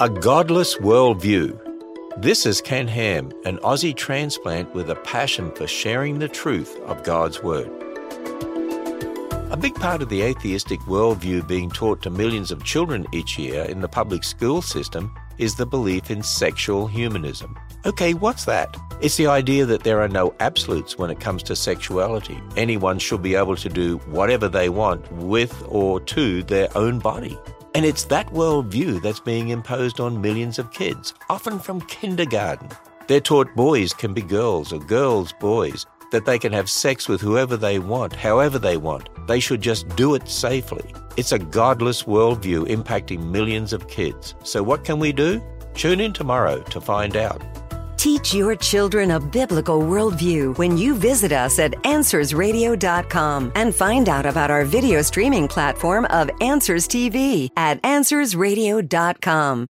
A Godless Worldview. This is Ken Ham, an Aussie transplant with a passion for sharing the truth of God's Word. A big part of the atheistic worldview being taught to millions of children each year in the public school system is the belief in sexual humanism. Okay, what's that? It's the idea that there are no absolutes when it comes to sexuality. Anyone should be able to do whatever they want with or to their own body. And it's that worldview that's being imposed on millions of kids, often from kindergarten. They're taught boys can be girls or girls boys, that they can have sex with whoever they want, however they want. They should just do it safely. It's a godless worldview impacting millions of kids. So, what can we do? Tune in tomorrow to find out. Teach your children a biblical worldview when you visit us at AnswersRadio.com and find out about our video streaming platform of Answers TV at AnswersRadio.com.